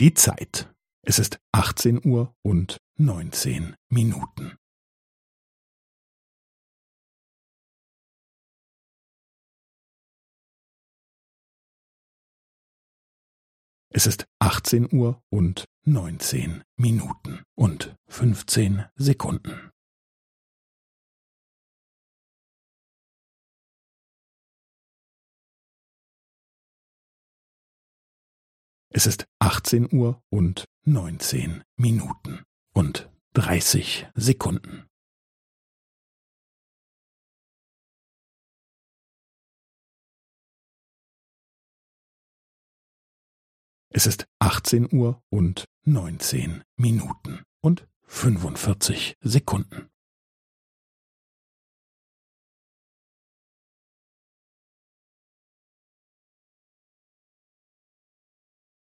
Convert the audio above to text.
Die Zeit. Es ist 18 Uhr und 19 Minuten. Es ist 18 Uhr und 19 Minuten und 15 Sekunden. Es ist 18 Uhr und 19 Minuten und 30 Sekunden. Es ist 18 Uhr und 19 Minuten und 45 Sekunden.